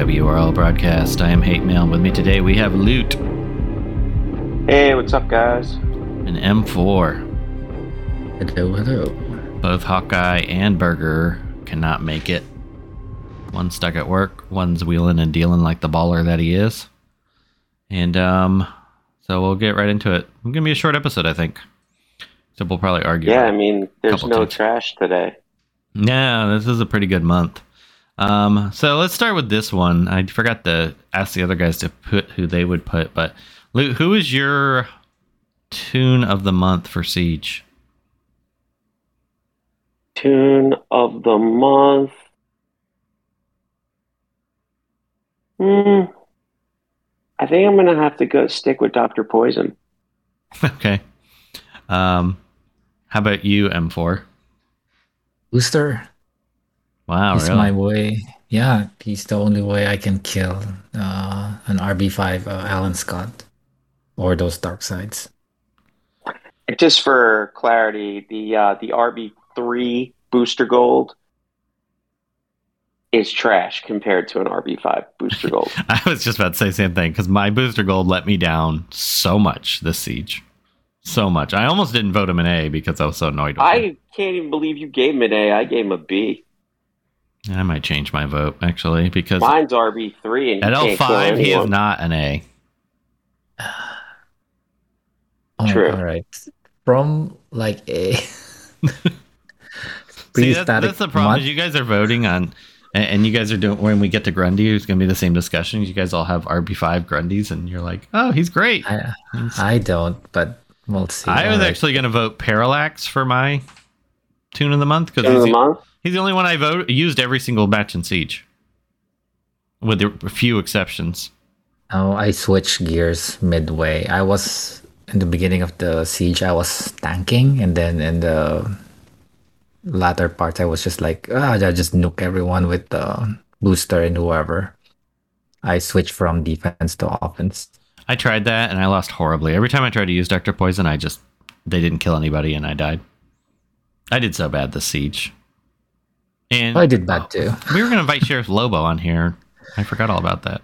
Welcome to WRL Broadcast. I am Hate Mail. With me today we have Loot Hey, what's up, guys? and M4. Hello, hello. Both Hawkeye and Burger cannot make it. One's stuck at work, one's wheeling and dealing like the baller that he is. And um so we'll get right into it. It's gonna be a short episode, I think. So we'll probably argue. Yeah, I mean, there's no tunes. trash today. Yeah, this is a pretty good month. Um, so let's start with this one. I forgot to ask the other guys to put who they would put, but Lou, who is your tune of the month for Siege? Tune of the month. Hmm. I think I'm gonna have to go stick with Doctor Poison. okay. Um, how about you, M4? Booster. Wow, he's really? my way. Yeah, he's the only way I can kill uh, an RB5 uh, Alan Scott or those Darkseids. Just for clarity, the uh, the RB three booster gold is trash compared to an RB five booster gold. I was just about to say the same thing because my booster gold let me down so much this siege, so much. I almost didn't vote him an A because I was so annoyed. With him. I can't even believe you gave him an A. I gave him a B. I might change my vote actually because Mine's RB three, and at L five he is not an A. Oh, True. All right. From like a See, that's, that's the problem. month- Is you guys are voting on, and, and you guys are doing when we get to Grundy, it's gonna be the same discussion. You guys all have RB five Grundys, and you're like, oh, he's great. I, I, I don't, but we'll see. I was All right. actually gonna vote Parallax for my tune of the month because Tune of he's, the the- month. He's the only one I vote used every single match in Siege, with a few exceptions. Oh, I switched gears midway. I was in the beginning of the siege. I was tanking, and then in the latter part, I was just like, ah, I just nuke everyone with the booster and whoever. I switched from defense to offense. I tried that and I lost horribly. Every time I tried to use Doctor Poison, I just they didn't kill anybody and I died. I did so bad this siege. And I did that too. we were gonna invite Sheriff Lobo on here. I forgot all about that.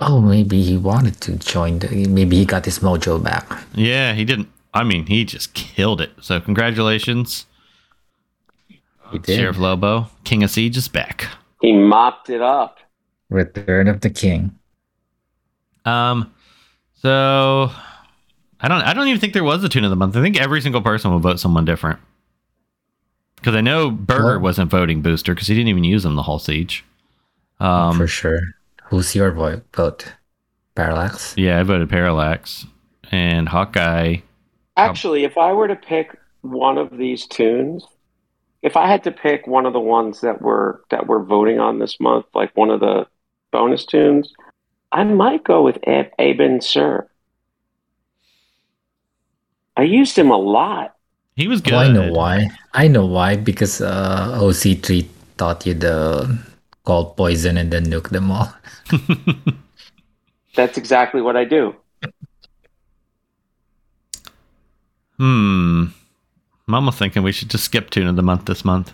Oh, maybe he wanted to join. The, maybe he got his mojo back. Yeah, he didn't. I mean, he just killed it. So congratulations, He did. Sheriff Lobo. King of Siege is back. He mopped it up. Return of the King. Um, so I don't. I don't even think there was a tune of the month. I think every single person will vote someone different. Because I know Burger Well- wasn't voting Booster because he didn't even use them the whole siege. Um, for sure. Who's your vo- vote? Parallax? yeah, I voted Parallax and Hawkeye. Actually, if I were to pick one of these tunes, if I had to pick one of the ones that were that we're voting on this month, like one of the bonus tunes, I might go with Ab- Abin Sur. I used him a lot. He was good. Oh, I know why. I know why because uh, OC3 taught you the call poison and then nuke them all. That's exactly what I do. Hmm. I'm almost thinking we should just skip tune of the month this month.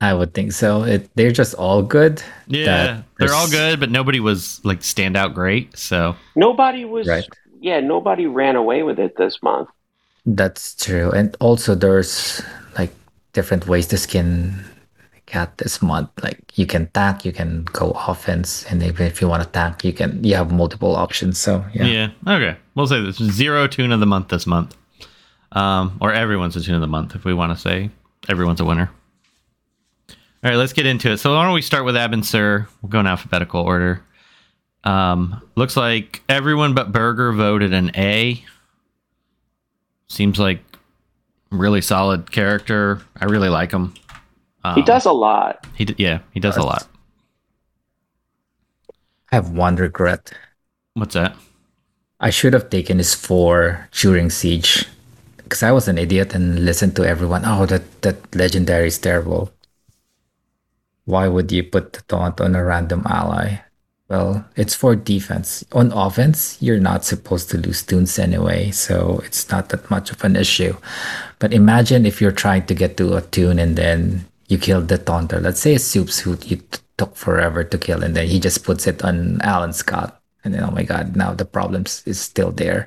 I would think so. It they're just all good. Yeah, that they're all good, but nobody was like stand out great. So Nobody was, Right. yeah, nobody ran away with it this month. That's true. And also there's like different ways to skin cat this month. Like you can tank, you can go offense, and even if you want to tank, you can you have multiple options. So yeah. yeah. okay. We'll say this zero tune of the month this month, um, or everyone's a tune of the month if we want to say everyone's a winner. All right, let's get into it. So why don't we start with Abin Sur? We'll go in alphabetical order. Um, looks like everyone but Burger voted an A. Seems like really solid character. I really like him. Um, He does a lot. He d- yeah, he does a lot. I have one regret. What's that? I should have taken his four during siege, because I was an idiot and listened to everyone. Oh, that that legendary is terrible. Why would you put the taunt on a random ally? Well, it's for defense. On offense, you're not supposed to lose tunes anyway, so it's not that much of an issue. But imagine if you're trying to get to a tune and then you kill the taunter. Let's say a soup suit, you t- took forever to kill, and then he just puts it on Alan Scott, and then oh my god, now the problems is still there.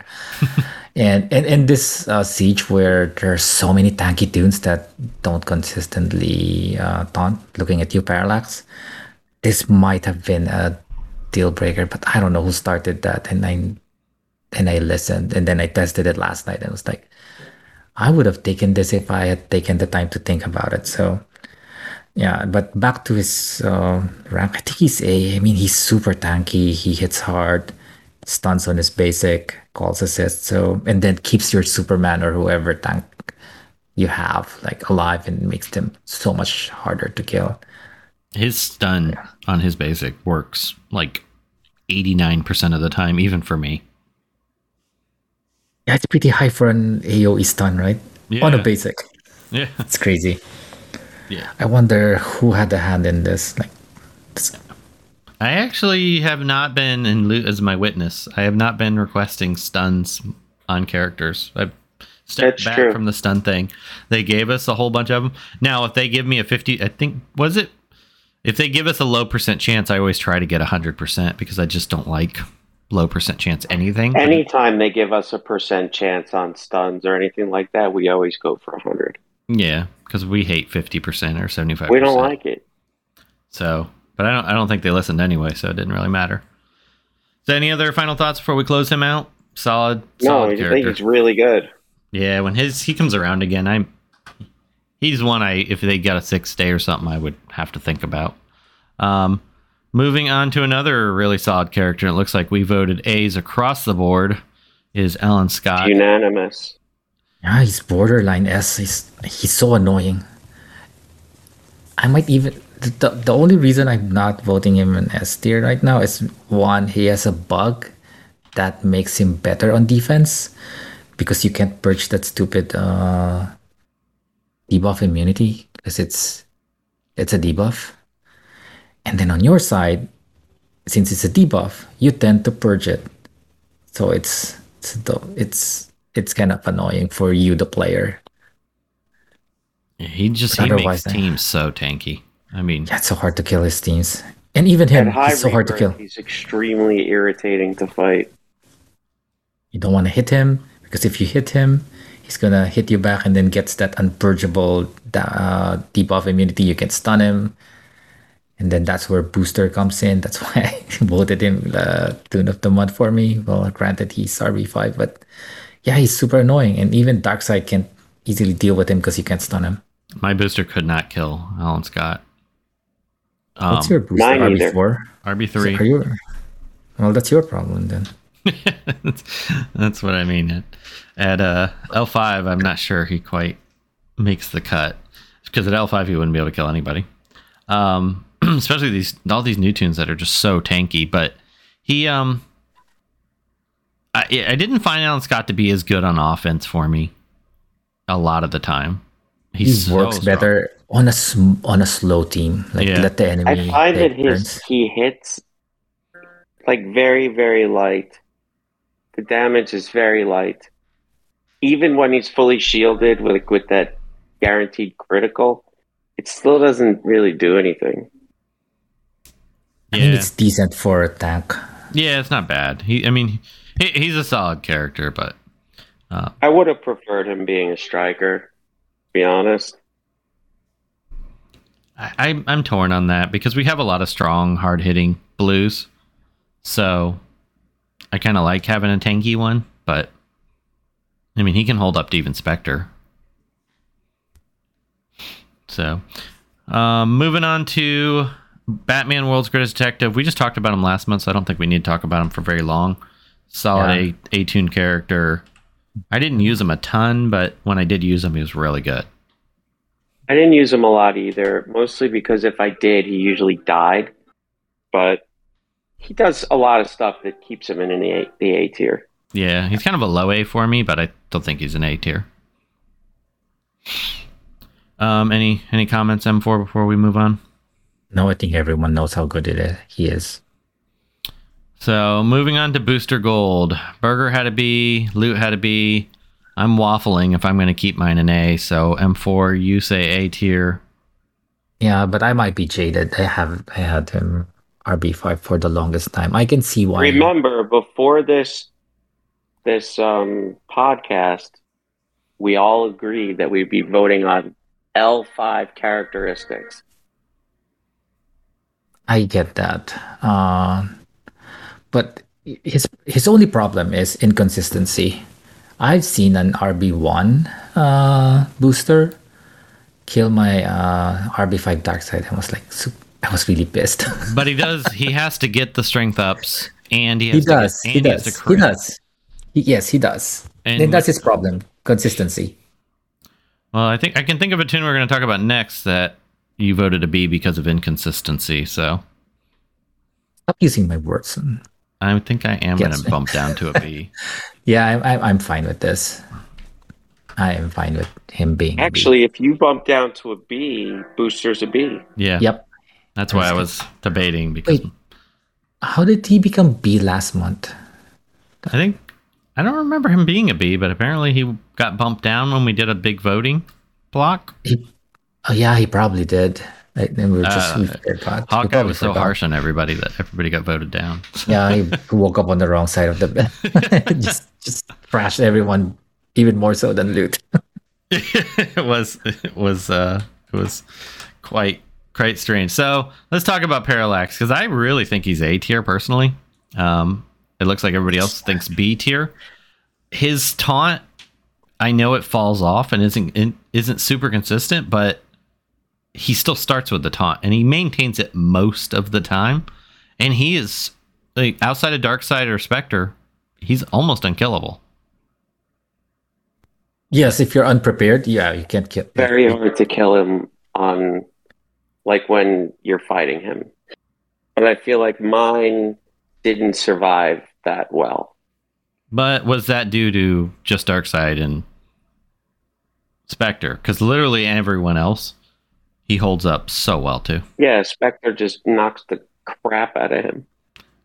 and and in this uh, siege where there's so many tanky tunes that don't consistently uh, taunt, looking at you, Parallax, this might have been a deal breaker, but I don't know who started that, and I and I listened, and then I tested it last night, and was like. I would have taken this if I had taken the time to think about it. So yeah, but back to his uh, rank, I think he's A. I mean, he's super tanky. He hits hard, stuns on his basic, calls assist. So and then keeps your Superman or whoever tank you have like alive and makes them so much harder to kill. His stun on his basic works like 89% of the time, even for me. Yeah, it's pretty high for an AoE stun, right? On a basic. Yeah. It's crazy. Yeah. I wonder who had a hand in this. Like, it's- I actually have not been in loot as my witness. I have not been requesting stuns on characters. I've stepped That's back true. from the stun thing. They gave us a whole bunch of them. Now, if they give me a 50, I think, was it? If they give us a low percent chance, I always try to get 100% because I just don't like low percent chance anything. Anytime they give us a percent chance on stuns or anything like that, we always go for 100. Yeah, because we hate 50% or 75%. We don't like it. So, but I don't I don't think they listened anyway, so it didn't really matter. So any other final thoughts before we close him out? Solid, No, solid I think he's really good. Yeah, when his he comes around again, I'm he's one I if they got a six day or something, I would have to think about. Um, moving on to another really solid character. It looks like we voted A's across the board. Is Alan Scott? Unanimous. yeah, he's borderline S. He's he's so annoying. I might even the, the, the only reason I'm not voting him in S tier right now is one, he has a bug that makes him better on defense because you can't purge that stupid uh, debuff immunity because it's it's a debuff. And then on your side, since it's a debuff, you tend to purge it. So it's it's it's it's kind of annoying for you, the player. he just But he makes teams so tanky. I mean, Yeah, it's so hard to kill his teams. And even him, At high he's so hard to kill. He's extremely irritating to fight. You don't want to hit him because if you hit him, he's gonna hit you back and then gets that unpurgeable da- uh, debuff immunity. You can stun him, and then that's where Booster comes in. That's why I voted him uh, Tune of the Month for me. Well, granted he's RB five, but yeah, he's super annoying, and even Darkseid can't easily deal with him because you can't stun him. my booster could not kill Alan Scott. Um, What's your booster? RB4? RB Are three? you? Well, that's your problem then. That's, that's what I mean. At, at uh, L5, I'm not sure he quite makes the cut because at L5 he wouldn't be able to kill anybody. Um, especially these all these new tunes that are just so tanky. But he, um, I, I didn't find Alan Scott to be as good on offense for me a lot of the time. He He's so works strong. better on a sm- on a slow team. Like Yeah. let the enemy. I find that his turns. he hits like very very light. The damage is very light. Even when he's fully shielded with with that guaranteed critical, it still doesn't really do anything. I mean, Yeah. it's decent for a tank. Yeah, it's not bad. He, I mean, he, he's a solid character, but uh, I would have preferred him being a striker, to be honest. I, I'm I'm torn on that because we have a lot of strong, hard hitting blues. So I kind of like having a tanky one, but I mean he can hold up to even Spectre. So um, moving on to Batman World's Greatest Detective. We just talked about him last month, so I don't think we need to talk about him for very long. Solid Yeah. A A tune character. I didn't use him a ton, but when I did use him, he was really good. I didn't use him a lot either, mostly because if I did, he usually died. But he does a lot of stuff that keeps him in the A, the A tier. Yeah, he's kind of a low A for me, but I don't think he's an A tier. Um, any any comments M4 before we move on? No, I think everyone knows how good it is. He is. So moving on to Booster Gold. Burger had a B, Loot had a B. I'm waffling if I'm going to keep mine an A. So M4, you say A tier. Yeah, but I might be jaded. I have I had him RB five for the longest time. I can see why. Remember, before this this um, podcast, we all agreed that we'd be voting on L five characteristics. I get that. Uh, but his his only problem is inconsistency. I've seen an RB one uh, booster kill my uh, RB five Darkseid. I was like, su- I was really pissed. But he does. he has to get the strength ups, and he he has to does. Get, He and has does. to He does. He- yes, he does. And And that's his problem. Consistency. Well, I think I can think of a tune we're going to talk about next that you voted a B because of inconsistency. So Stop using my words. I think I am going to bump down to a B. Yeah, I'm, I'm, I'm fine with this. I am fine with him being. a B. Actually, if you bump down to a B, Booster's a B. Yeah. Yep. That's why I was debating because Wait. How did he become B last month? I think I don't remember him being a B, but apparently he got bumped down when we did a big voting block. He, oh yeah, he probably did. Like, then we were just Uh. Hawkeye was so harsh on everybody that everybody got voted down. Yeah, he woke up on the wrong side of the bed. just just trashed everyone even more so than loot. it was it was uh it was quite quite strange. So let's talk about Parallax because I really think he's A tier personally. Um, it looks like everybody else thinks B tier. His taunt, I know it falls off and isn't in, isn't super consistent, but he still starts with the taunt and he maintains it most of the time. And he is like outside of Darkseid or Spectre, he's almost unkillable. yes, if you're unprepared, yeah, you can't kill. Very hard to kill him on, like when you're fighting him. But I feel like mine didn't survive that well. But was that due to just Darkseid and Spectre? Because literally everyone else, he holds up so well too. Yeah, Spectre just knocks the crap out of him.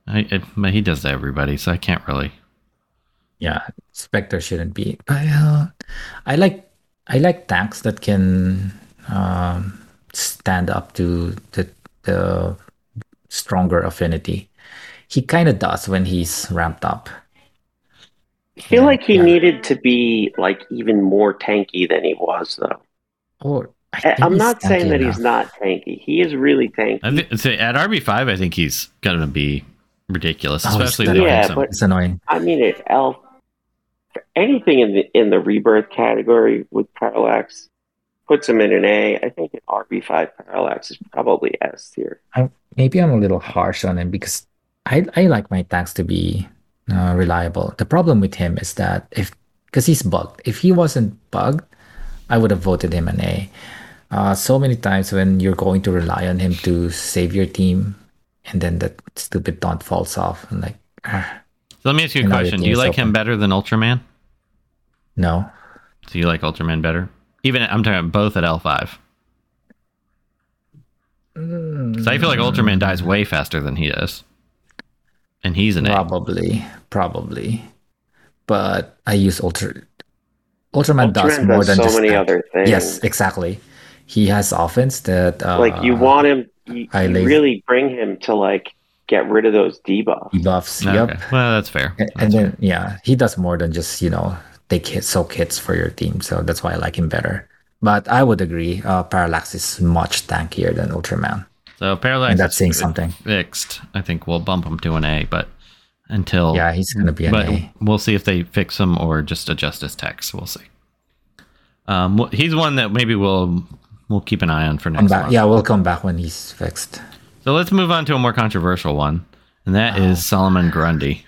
I, it, but he does to everybody, so I can't really. Yeah, Spectre shouldn't be. I, uh, I like I like tanks that can um, stand up to the the stronger affinity. He kind of does when he's ramped up. I feel Yeah, like he yeah. needed to be like even more tanky than he was, though. Or I I- think I'm not saying tanky that he's not tanky. He is really tanky. I think say at RB five, I think he's gonna be ridiculous, Oh, especially gonna- the Yeah, but- It's annoying. I mean, it L anything in the in the rebirth category with Parallax puts him in an A. I think an RB five Parallax is probably S tier. I, maybe I'm a little harsh on him because I I like my tanks to be uh, reliable. The problem with him is that if because he's bugged. If he wasn't bugged, I would have voted him an A. Uh, so many times when you're going to rely on him to save your team, and then that stupid taunt falls off, and like, ah, So let me ask you a And now your question: Do you team's like him better than Ultraman? no, Do you like Ultraman better? Even I'm talking about both at L five. Because I feel like Ultraman dies way faster than he does, and he's an A. Probably, probably, but I use Ultra. Ultraman, does more does than so just many tank. other things. Yes, exactly. He has offense that uh, like you want him, you, I you really bring him to like get rid of those debuffs. debuffs. Okay. Yep. Well, that's fair. And, and then yeah, he does more than just you know hits, soak hits for your team. So that's why I like him better. But I would agree, uh, Parallax is much tankier than Ultraman, So Parallax and that's is saying something. fixed. I think we'll bump him to an A, but until Yeah, he's gonna be an but A. we'll see if they fix him or just adjust his text. We'll see. Um, he's one that maybe we'll we'll keep an eye on for next month. Yeah, we'll come back when he's fixed. So let's move on to a more controversial one, and that is Oh. Solomon Grundy.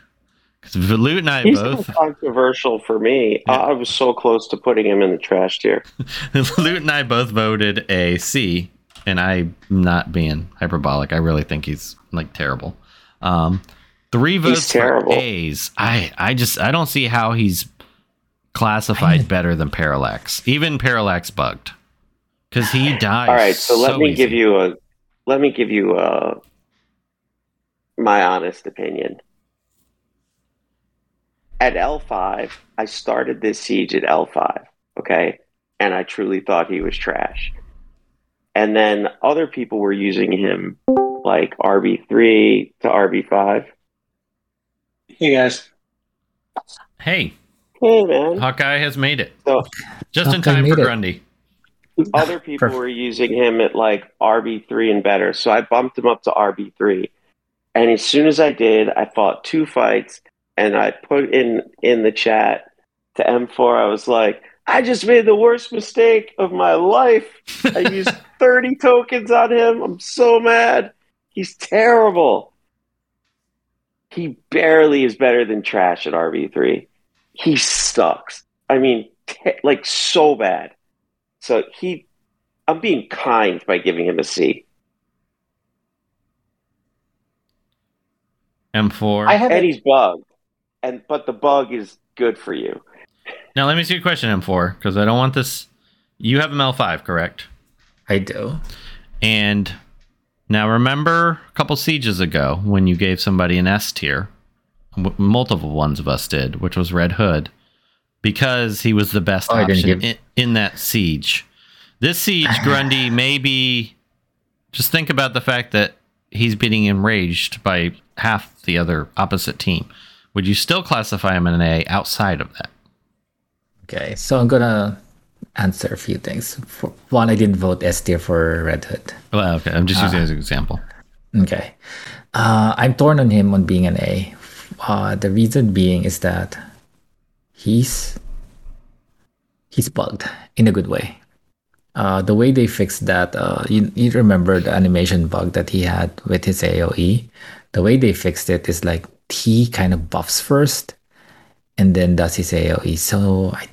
Because Valut and I He's both, not controversial for me. I I was so close to putting him in the trash tier. Valut and I both voted a C, and I'm not being hyperbolic. I really think he's like terrible. Um, three votes terrible. for A's. I I just I don't see how he's classified better than Parallax. Even Parallax bugged because he dies. All right, so let me easy. give you a let me give you a my honest opinion. At L5, I started this siege at L5, okay? And I truly thought he was trash. and then other people were using him like RB3 to RB5. Hey guys. Hey, Hey, man. Hawkeye has made it So just in time for it. Grundy. other people Perfect. were using him at like RB3 and better. So I bumped him up to RB3. And as soon as I did, I fought two fights and I put in in the chat to M4 I was like, I just made the worst mistake of my life. I used 30 tokens on him. I'm so mad. He's terrible. He barely is better than trash at RB3. He sucks. I mean, te- like so bad. So he, I'm being kind by giving him a C. M4. I have And a, he's bugged, and but the bug is good for you. now let me see a question, M4, because I don't want this. You have ML5, correct? I do. And now remember a couple sieges ago when you gave somebody an S tier, w- multiple ones of us did, which was Red Hood, because he was the best Oh, option give- in, in that siege. This siege, Grundy, maybe just think about the fact that he's being enraged by half the other opposite team. Would you still classify him in an A outside of that? Okay, so I'm gonna answer a few things. For one, I didn't vote S tier for Red Hood. Well, okay, I'm just using it as an example. Okay. Uh, I'm torn on him on being an A. Uh, the reason being is that he's he's bugged in a good way. Uh, the way they fixed that, uh, you, you remember the animation bug that he had with his AoE? The way they fixed it is like he kind of buffs first and then does his oh, AoE. So I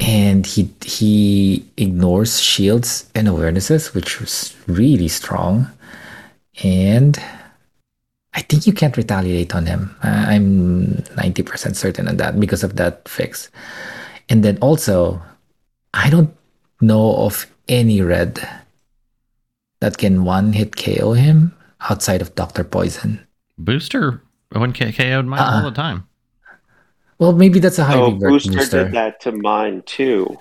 and he he ignores shields and awarenesses, which was really strong and I think you can't retaliate on him. I'm 90% certain on that because of that fix. And then also, I don't know of any red that can one hit KO him outside of Dr. Poison. Booster when K- KO'd mine Uh-uh. all the time. Well, maybe that's a higher Oh, revert Booster, booster. did that to mine too.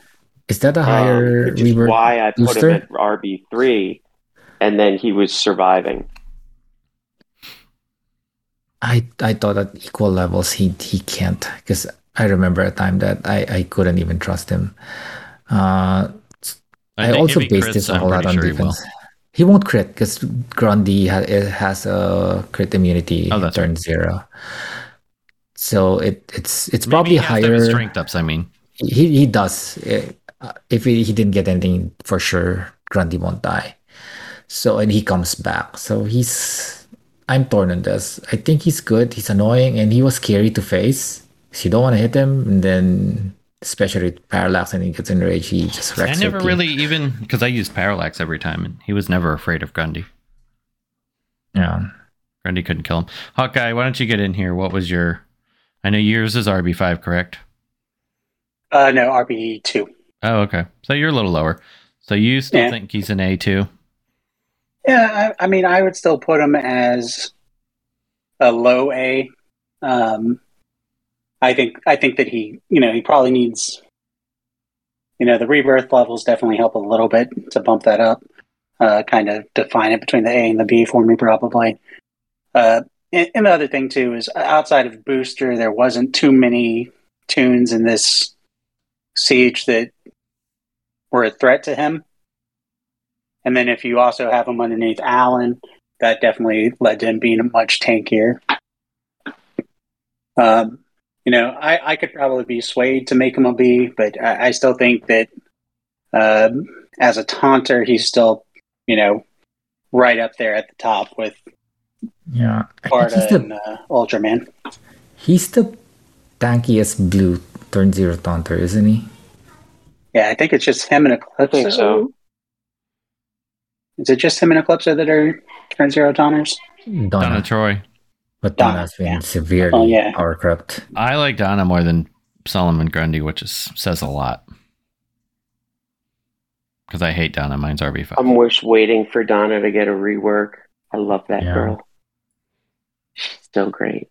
Is that a um, higher which is why I put booster? him at RB three, and then he was surviving. I I thought at equal levels he he can't because I remember a time that I I couldn't even trust him. Uh, I, think also based crits, this a I'm whole lot on sure defense. He, won't crit because Grundy ha- it has a crit immunity Oh, turn zero. So it it's it's Maybe probably higher. strength ups. I mean, He he does. Uh, If he, he didn't get anything for sure, Grundy won't die. So and he comes back. So he's I'm torn on this. I think he's good. He's annoying and he was scary to face. So you don't want to hit him, and then especially with parallax and he gets enraged, he just I wrecks your never team. really even because I used parallax every time, and he was never afraid of Grundy. yeah. Grundy couldn't kill him. Hawkeye, why don't you get in here? What was your? I know yours is RB five, correct? uh, no RB two. Oh, okay. So you're a little lower. So you still Yeah. think he's an A two? Yeah, I, I mean, I would still put him as a low A. Um, I think I think that he, you know, he probably needs, you know, the rebirth levels definitely help a little bit to bump that up, uh, kind of define it between the A and the B for me, probably. Uh, and, and the other thing too is outside of Booster, there wasn't too many tunes in this siege that were a threat to him. And then if you also have him underneath Alan, that definitely led to him being much tankier. Um, you know, I, I could probably be swayed to make him a B, but I, I still think that um, as a taunter, he's still, you know, right up there at the top with Yeah. I think he's the and uh, Ultraman. He's the tankiest blue turn zero taunter, isn't he? Yeah, I think it's just him and Eclipse. I think so. Is it just him and Eclipse that are turn zero taunters? Donna. Donna Troy. But Donna, Donna's been yeah. severely Oh, yeah. power corrupt. I like Donna more than Solomon Grundy, which is says a lot. Because I hate Donna. Mine's RB five. I'm wish waiting for Donna to get a rework. I love that Yeah. girl. She's so great.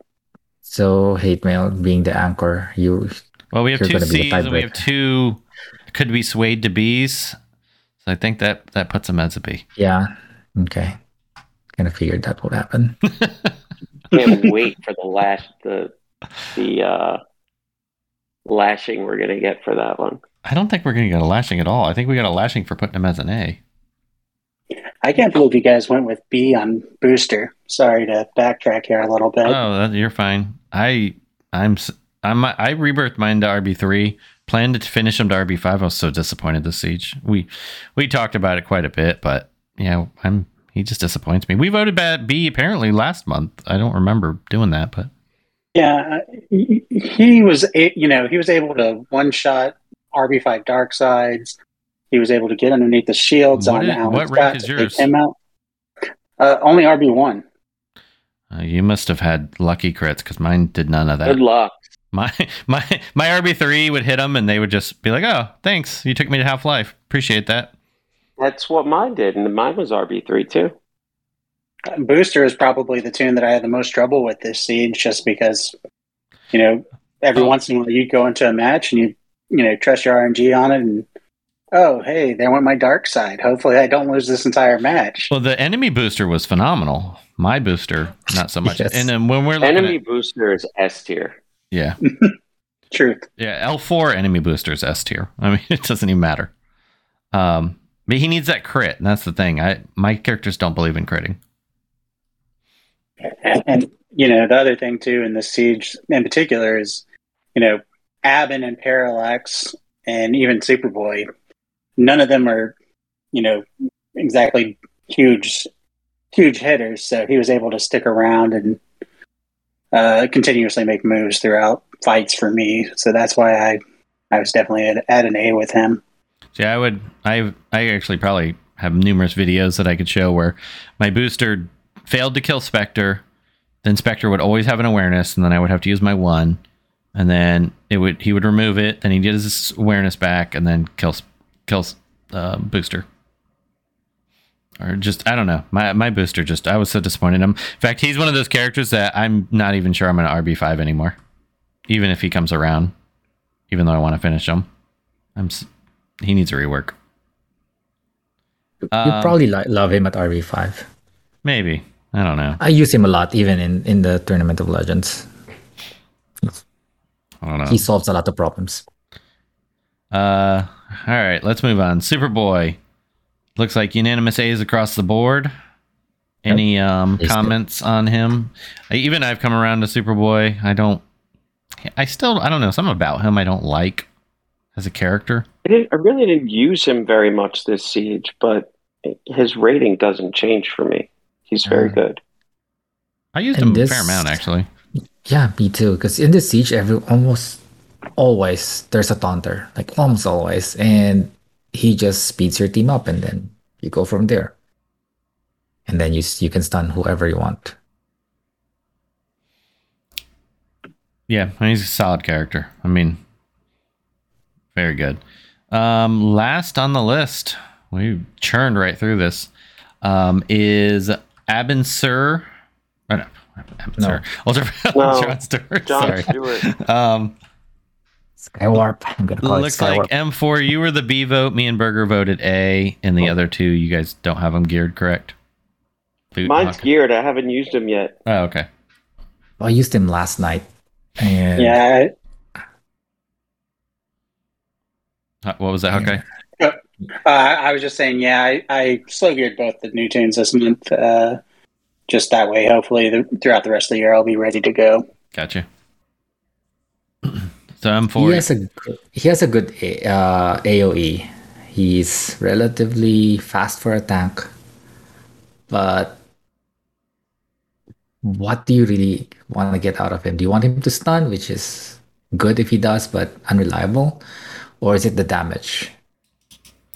So hate mail being the anchor. You Well, we have You're two gonna be the C's and we have two could be swayed to B's. So I think that that puts him as a B. Yeah. Okay. Kind of figured that would happen. Can't wait for the lash the the uh, lashing we're gonna get for that one. I don't think we're going to get a lashing at all. I think we got a lashing for putting him as an A. I can't believe you guys went with B on Booster. Sorry to backtrack here a little bit. Oh, that, you're fine. I I'm s- I'm I rebirthed mine to RB three. Planned to finish him to RB five. I was so disappointed this siege. We we talked about it quite a bit, but yeah, I'm he just disappoints me. We voted B apparently last month. I don't remember doing that, but Yeah, he, he was, you know, he was able to one shot RB five Darkseids. He was able to get underneath the shields What on is- Alan what Scott rank is yours? him out. Uh, only RB one. uh, you must have had lucky crits because mine did none of that. Good luck. My my my RB three would hit them, and they would just be like, "Oh, thanks, you took me to half life. Appreciate that." That's what mine did, and mine was RB three too. Booster is probably the tune that I had the most trouble with this siege, just because, you know, every Oh. once in a while you go into a match and you, you know, trust your RNG on it, and oh, hey, there went my Darkseid. Hopefully, I don't lose this entire match. Well, the enemy booster was phenomenal. My booster, not so much. Yes. And then when we're looking Enemy at, booster is S tier. yeah, Truth. yeah, L four enemy booster is S tier. I mean, it doesn't even matter. Um, but he needs that crit, and that's the thing. I my characters don't believe in critting. And, you know, the other thing too in the siege in particular is, you know, Abin and Parallax and even Superboy, none of them are, you know, exactly huge, huge hitters. So he was able to stick around and uh, continuously make moves throughout fights for me. So that's why I, I was definitely at, at an A with him. See, I would, I, I actually probably have numerous videos that I could show where my booster failed to kill Spectre. Then Spectre would always have an awareness, and then I would have to use my one, and then it would he would remove it. Then he get his awareness back, and then kills kills uh, booster. Or just I don't know. My my booster just I was so disappointed in him. In fact, he's one of those characters that I'm not even sure I'm gonna RB five anymore, even if he comes around. Even though I want to finish him, I'm he needs a rework. you Um, probably li- love him at RB5. Maybe I don't know. I use him a lot, even in, in the Tournament of Legends. I don't know. He solves a lot of problems. Uh, all right, let's move on. Superboy. Looks like unanimous A's across the board. Any um comments on him? I, even I've come around to Superboy. I don't. I still I don't know something about him I don't like as a character. I, didn't, I really didn't use him very much this siege, but his rating doesn't change for me. He's very Mm. good. I used And him this- a fair amount actually. Yeah, me too. Because in the siege, every almost always there's a taunter, like almost always, and he just speeds your team up, and then you go from there. And then you you can stun whoever you want. Yeah, he's a solid character. I mean, very good. Um, last on the list, we churned right through this. Um, is Abin Sur? Oh, no, Abin No. Sur. Ultra No. John Stewart. John Sorry. Stewart. Um, Skywarp. I'm gonna call looks it Skywarp. like M4. You were the B vote. Me and Burger voted A, and the other two, you guys don't have them geared correct. Boot Mine's Hawk. geared. I haven't used them yet. Oh, okay. I used them last night, and Yeah, Uh, What was that? Okay. Uh, I was just saying, yeah, I, I slow geared both the new tunes this month. Uh, just that way, hopefully, the, throughout the rest of the year, I'll be ready to go. Gotcha. So M4. he has a he has a good uh, AOE. He's relatively fast for a tank, but what do you really want to get out of him? Do you want him to stun, which is good if he does, but unreliable, or is it the damage?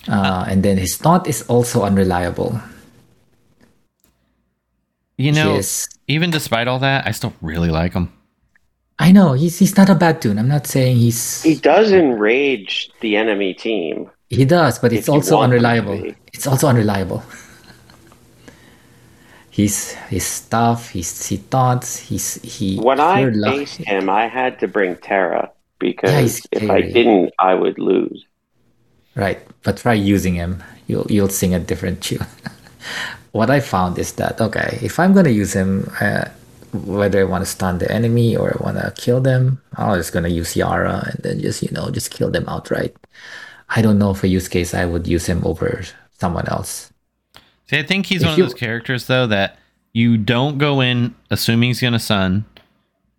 Uh, and then his taunt is also unreliable. you know, Yes. even despite all that, I still really like him. I know he's he's not a bad tune. I'm not saying he's He does enrage the enemy team. He does, but it's also want him to unreliable. It's also unreliable. he's he's tough. He's he taunts. He's he. When I pure luck. faced him, I had to bring Terra because Yeah, if I didn't, I would lose. Right, but try using him. You'll you'll sing a different tune. what I found is that okay, if I'm gonna use him, uh, whether I want to stun the enemy or I want to kill them, I'm just gonna use Yara and then just you know just kill them outright. I don't know for use case I would use him over someone else. See, I think he's If one you- of those characters though that you don't go in assuming he's gonna sun.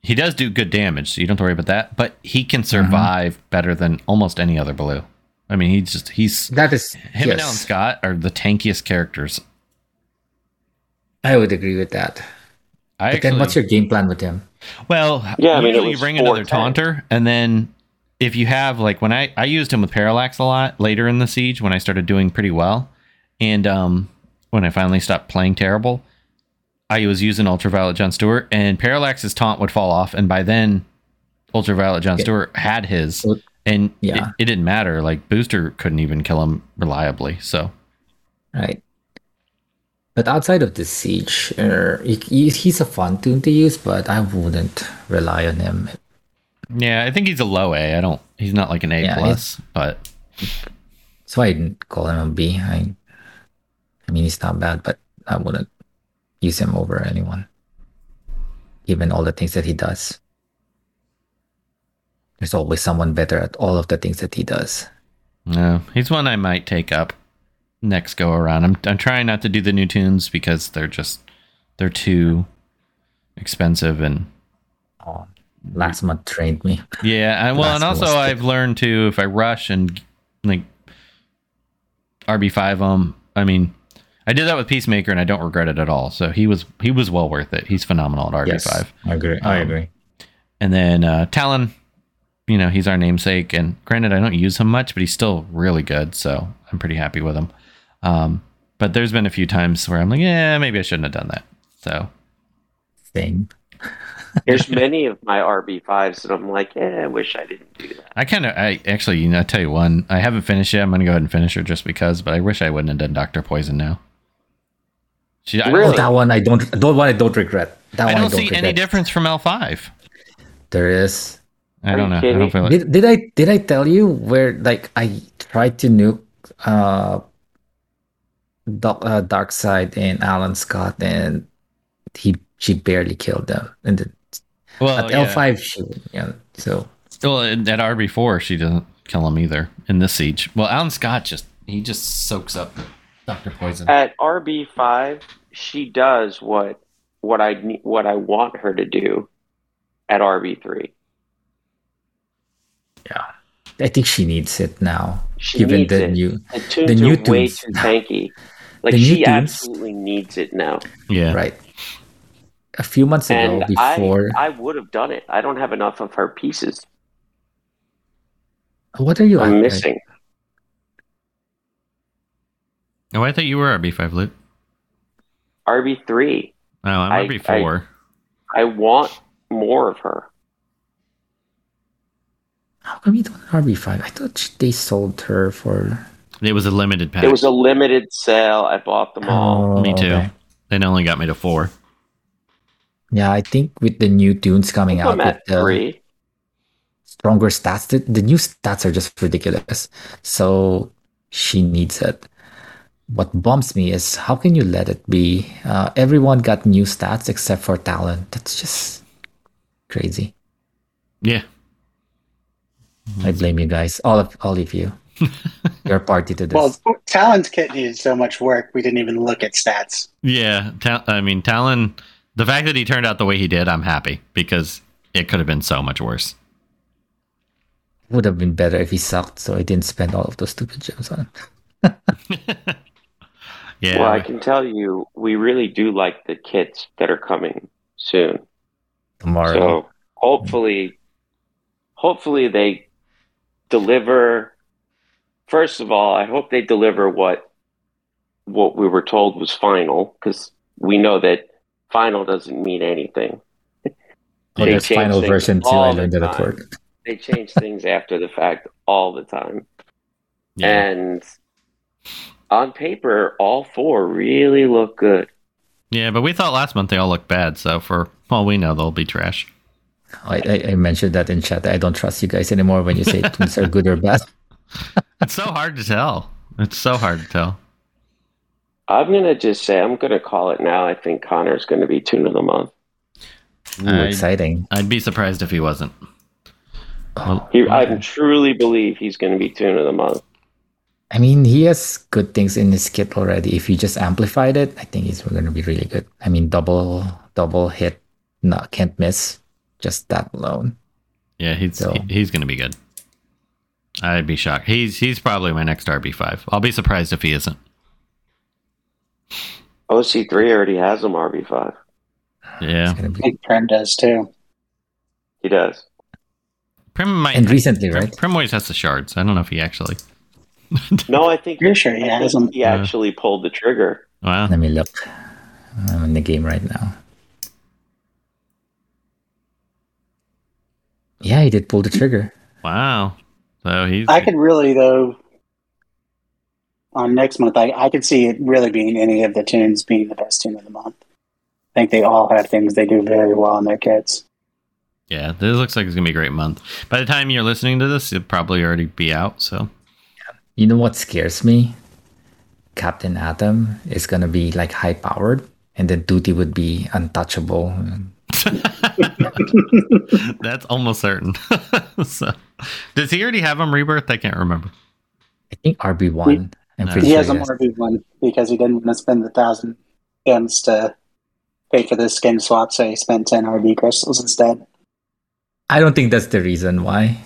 He does do good damage, so you don't have to worry about that. But he can survive better than almost any other blue. I mean, he's just he's That is him and yes, Alan Scott are the tankiest characters. I would agree with that. I But then, what's your game plan with him? Well, Yeah, I mean, usually you bring another 410. taunter, and then if you have like when I I used him with parallax a lot later in the siege when I started doing pretty well, and um when I finally stopped playing terrible, I was using ultraviolet John Stewart, and parallax's taunt would fall off, and by then ultraviolet John. Stewart had his, and Yeah. it, it didn't matter. Like booster couldn't even kill him reliably, so. Right. But outside of the siege, er, he, he- he's a fun tune to use, but I wouldn't rely on him. Yeah, I think he's a low A. I don't. He's not like an A Yeah, plus, but So I didn't call him a B. I, I mean, he's not bad, but I wouldn't use him over anyone, given all the things that he does. There's always someone better at all of the things that he does. No, he's one I might take up next go around. I'm I'm trying not to do the new tunes because they're just they're too expensive and Oh, last month trained me. yeah. I, well, Last and also I've learned to if I rush and like RB five um. I mean, I did that with Peacemaker and I don't regret it at all. So he was he was well worth it. He's phenomenal at RB Yes, five. I agree. I Um, agree. And then uh, Talon, you know, he's our namesake. And granted, I don't use him much, but he's still really good. So I'm pretty happy with him. Um, but there's been a few times where I'm like, yeah, maybe I shouldn't have done that. So Same. There's many of my RB5s that I'm like, eh, I wish I didn't do that. I kind of, I actually, you know, I tell you one, I haven't finished yet. I'm going to go ahead and finish her just because, but I wish I wouldn't have done Dr. Poison now. She, I, Really? Oh, that one I don't. That one I don't regret. That I one don't see regret. any difference from L5. There is. I Are don't know. I don't feel like, Did, did I did I tell you where like I tried to nuke uh, Doc, uh Darkseid and Alan Scott and he she barely killed them and then well, at Oh, yeah. L5 she yeah so Well, at RB4, she doesn't kill him either in this siege. Well, Alan Scott just, he just soaks up Dr. Poison. At RB5, she does what what I what I want her to do at RB3. yeah I think she needs it now She given needs the it. new The the new are way tunes. too tanky. Like The new she tunes. absolutely needs it now. Yeah. right a few months ago And before I I would have done it. I don't have enough of her pieces. what are you I'm missing. Oh, I thought you were RB5, Luke. RB3. Oh, I'm I- RB4. I want more of her. how come you don't RB5 I thought sh- they sold her for it was a limited pack. It was a limited sale. I bought them oh, all. Oh, Me too. okay. They only got me to four. Yeah, I think with the new tunes coming out I'm with at the three. stronger stats, the, the new stats are just ridiculous. So she needs it. What bumps me is how can you let it be? Uh, everyone got new stats except for Talon. That's just crazy. Yeah. I blame you guys, all of all of you. You're party to this. Well, Talon's kit needed so much work, we didn't even look at stats. Yeah. Ta- I mean, Talon, the fact that he turned out the way he did, I'm happy because it could have been so much worse. would have been better if he sucked, so I didn't spend all of those stupid gems on him. Yeah. Well, I can tell you, we really do like the kits that are coming soon. Tomorrow. So hopefully, hopefully they deliver. First of all, I hope they deliver what what we were told was final, because we know that final doesn't mean anything. oh, they final version too. I all the learned that at time. work. They change things after the fact all the time. yeah. And on paper, all four really look good. yeah, but we thought last month they all looked bad. So for all we know, they'll be trash. Oh, I, I, I mentioned that in chat. I don't trust you guys anymore when you say tunes are good or bad. it's so hard to tell. It's so hard to tell. I'm gonna just say I'm gonna call it now. I think Connor's gonna be tune of the month. Ooh, I- exciting. I'd be surprised if he wasn't. Well, He, I truly believe he's gonna be tune of the month. I mean, he has good things in his kit already. If you just amplified it, I think he's going to be really good. I mean, double double hit, no, can't miss. Just that alone. yeah, he's So- he- he's gonna be good. I'd be shocked. He's he's probably my next RB five. I'll be surprised if he isn't. OC3 already has him RB5. Yeah, It's gonna I think Prem does too. He does. Prim might. And recently, Prim, right? Prim always has the shards. I don't know if he actually. No, I think Pretty sure he has think he Yeah. actually pulled the trigger. Wow. Let me look. I'm in the game right now. Yeah, he did pull the trigger. Wow. So he's. I could really though on next month. I, I could see it really being any of the tunes being the best tune of the month. I think they all have things they do very well in their kits. Yeah, this looks like it's gonna be a great month. By the time you're listening to this, it'll probably already be out. So You know what scares me? Captain Atom is gonna be like high powered, and then Duty would be untouchable. that's almost certain. so, does he already have him rebirth? I can't remember. I think RB one. I'm No. pretty He sure has a he has. more big one because he didn't want to spend the thousand gems to pay for the skin swap, so he spent ten RB crystals instead. I don't think that's the reason why.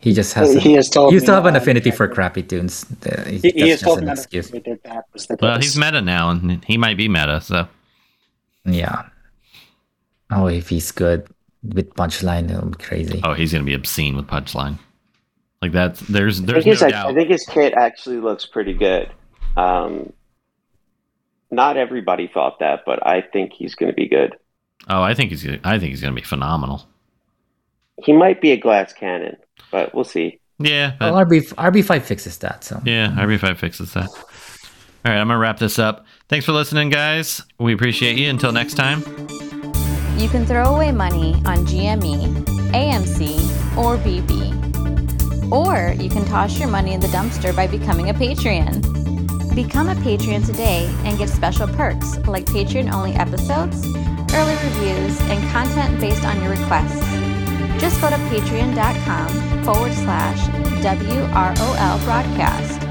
He just has. he has told You me still have an affinity for crappy tunes. He, that's he has just told an me excuse. that that was the Well, he's meta now, and he might be meta. So Yeah. Oh, if he's good with punchline, it'll be crazy. oh, he's gonna be obscene with punchline. Like that's there's I think, no his, doubt. I think his kit actually looks pretty good. Um, not everybody thought that, but I think he's going to be good. oh, I think he's I think he's gonna be phenomenal. He might be a glass cannon, but we'll see. Yeah, but- Well, RB RB five fixes that. So Yeah, RB5 fixes that. All right, I'm gonna wrap this up. Thanks for listening, guys. We appreciate you. Until next time. You can throw away money on GME, AMC, or BB. Or you can toss your money in the dumpster by becoming a Patreon. Become a Patreon today and get special perks like Patreon only episodes, early reviews, and content based on your requests. Just go to patreon.com forward slash WROL broadcast